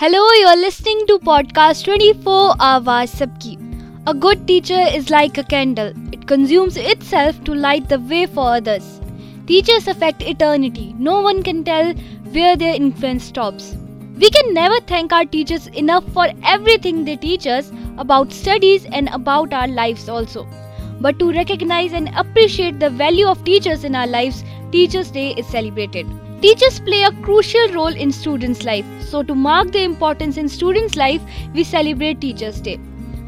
Hello, you're listening to podcast 24 Awaaz Sabki. A good teacher is like a candle. It consumes itself to light the way for others. Teachers affect eternity. No one can tell where their influence stops. We can never thank our teachers enough for everything they teach us about studies and about our lives also. But to recognize and appreciate the value of teachers in our lives, Teachers' Day is celebrated. Teachers play a crucial role in students' life. So to mark their importance in students' life, we celebrate Teachers' Day.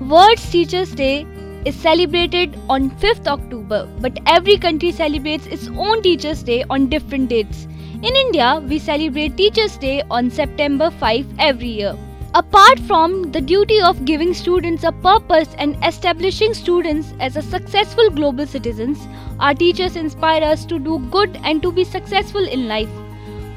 World Teachers' Day is celebrated on 5th October, but every country celebrates its own Teachers' Day on different dates. In India, we celebrate Teachers' Day on September 5 every year. Apart from the duty of giving students a purpose and establishing students as a successful global citizens, our teachers inspire us to do good and to be successful in life.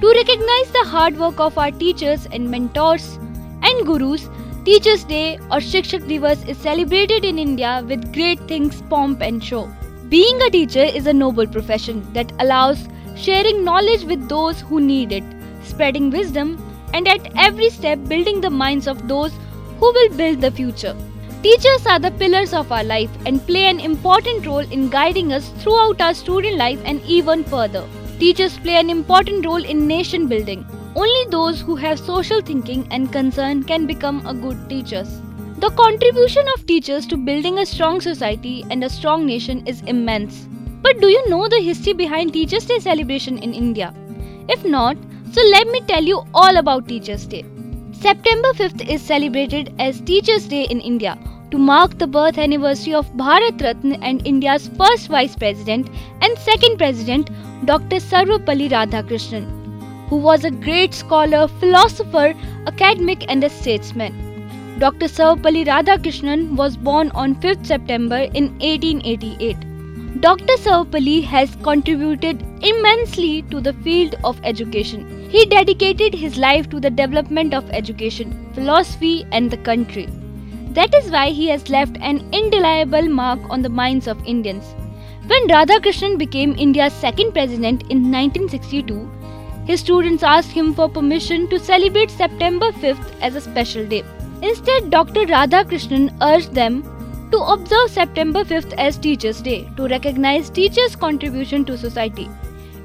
To recognize the hard work of our teachers and mentors and gurus, Teachers' Day or Shikshak Divas is celebrated in India with great things, pomp and show. Being a teacher is a noble profession that allows sharing knowledge with those who need it, spreading wisdom and at every step building the minds of those who will build the future. Teachers are the pillars of our life and play an important role in guiding us throughout our student life and even further. Teachers play an important role in nation building. Only those who have social thinking and concern can become a good teachers. The contribution of teachers to building a strong society and a strong nation is immense. But do you know the history behind Teachers' Day celebration in India? If not, so let me tell you all about Teachers' Day. September 5th is celebrated as Teachers' Day in India to mark the birth anniversary of Bharat Ratna and India's first Vice President and second President, Dr. Sarvepalli Radhakrishnan, who was a great scholar, philosopher, academic, and a statesman. Dr. Sarvepalli Radhakrishnan was born on 5th September in 1888. Dr. Sarvepalli has contributed immensely to the field of education. He dedicated his life to the development of education, philosophy, and the country. That is why he has left an indelible mark on the minds of Indians. When Radhakrishnan became India's second president in 1962, his students asked him for permission to celebrate September 5th as a special day. Instead, Dr. Radhakrishnan urged them to observe September 5th as Teachers' Day to recognize teachers' contribution to society.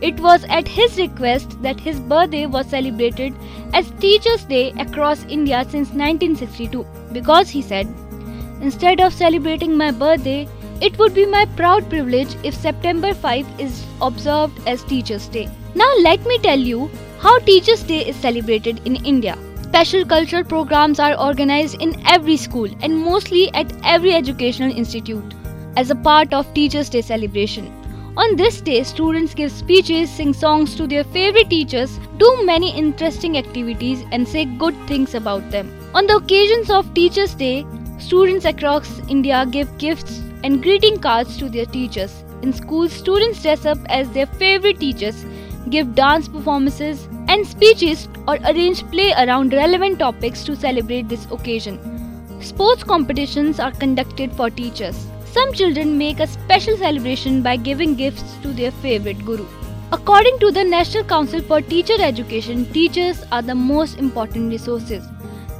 It was at his request that his birthday was celebrated as Teachers' Day across India since 1962 because he said, Instead of celebrating my birthday, it would be my proud privilege if September 5 is observed as Teachers' Day. Now, let me tell you how Teachers' Day is celebrated in India. Special cultural programs are organized in every school and mostly at every educational institute as a part of Teachers' Day celebration. On this day, students give speeches, sing songs to their favorite teachers, do many interesting activities, and say good things about them. On the occasions of Teachers' Day, students across India give gifts and greeting cards to their teachers. In schools, students dress up as their favorite teachers, give dance performances and speeches, or arrange play around relevant topics to celebrate this occasion. Sports competitions are conducted for teachers. Some children make a special celebration by giving gifts to their favorite guru. According to the National Council for Teacher Education, teachers are the most important resources.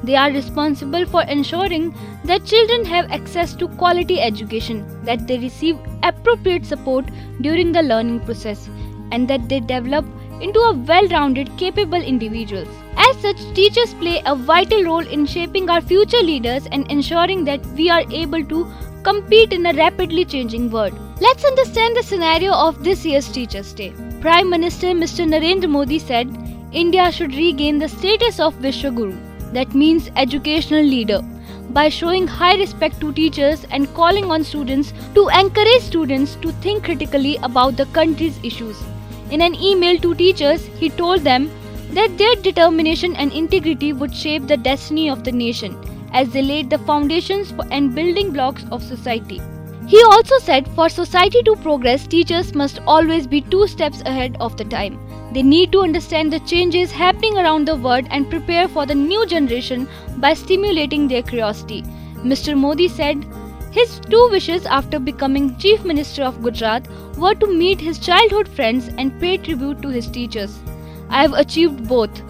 They are responsible for ensuring that children have access to quality education, that they receive appropriate support during the learning process, and that they develop into a well rounded, capable individuals. As such, teachers play a vital role in shaping our future leaders and ensuring that we are able to compete in a rapidly changing world. Let's understand the scenario of this year's Teachers' Day. Prime Minister Mr. Narendra Modi said India should regain the status of Vishwaguru, that means educational leader, by showing high respect to teachers and calling on students to encourage students to think critically about the country's issues. In an email to teachers, he told them that their determination and integrity would shape the destiny of the nation as they laid the foundations and building blocks of society. He also said for society to progress, teachers must always be two steps ahead of the time. They need to understand the changes happening around the world and prepare for the new generation by stimulating their curiosity. Mr. Modi said his two wishes after becoming Chief Minister of Gujarat were to meet his childhood friends and pay tribute to his teachers. I have achieved both.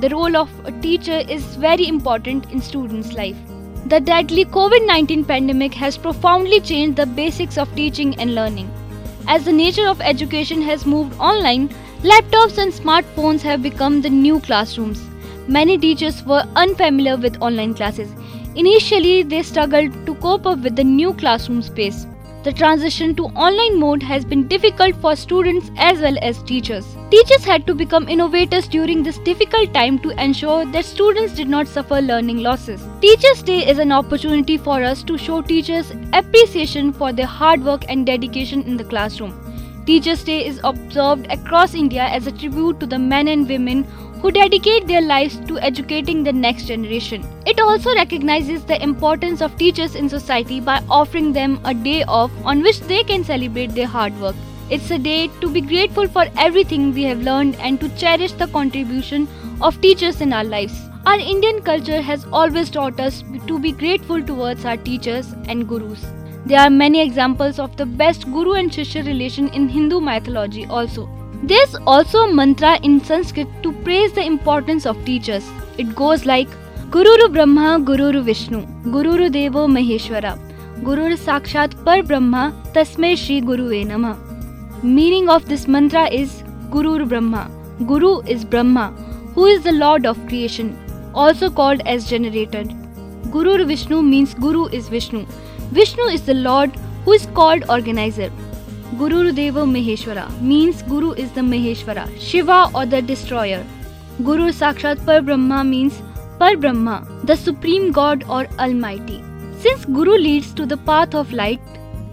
The role of a teacher is very important in students' life. The deadly COVID 19 pandemic has profoundly changed the basics of teaching and learning. As the nature of education has moved online, laptops and smartphones have become the new classrooms. Many teachers were unfamiliar with online classes. Initially, they struggled to cope up with the new classroom space. The transition to online mode has been difficult for students as well as teachers. Teachers had to become innovators during this difficult time to ensure that students did not suffer learning losses. Teachers' Day is an opportunity for us to show teachers appreciation for their hard work and dedication in the classroom. Teachers' Day is observed across India as a tribute to the men and women who dedicate their lives to educating the next generation. It also recognizes the importance of teachers in society by offering them a day off on which they can celebrate their hard work. It's a day to be grateful for everything we have learned and to cherish the contribution of teachers in our lives. Our Indian culture has always taught us to be grateful towards our teachers and gurus. There are many examples of the best guru and shishya relation in Hindu mythology also. There's also a mantra in Sanskrit to praise the importance of teachers. It goes like Gururu Brahma, Gururu Vishnu, Gururu Devo Maheshwara, Gururu Sakshat Par Brahma, Tasmai Shri Guruve Namah. Meaning of this mantra is Gururu Brahma. Guru is Brahma, who is the Lord of creation, also called as generator. Gururu Vishnu means Guru is Vishnu. Vishnu is the Lord who is called organizer. Guru Deva Maheshwara means Guru is the Maheshwara, Shiva or the destroyer. Guru Sakshat Par Brahma means Par Brahma, the supreme God or Almighty. Since Guru leads to the path of light,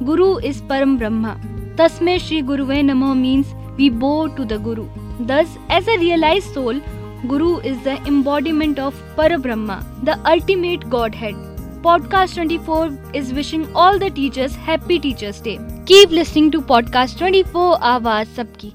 Guru is Param Brahma. Tasmai Shri Guruve Namo means we bow to the Guru. Thus, as a realized soul, Guru is the embodiment of Parabrahma, the ultimate Godhead. Podcast 24 is wishing all the teachers happy Teachers Day. Keep listening to Podcast 24 आवाज़ सबकी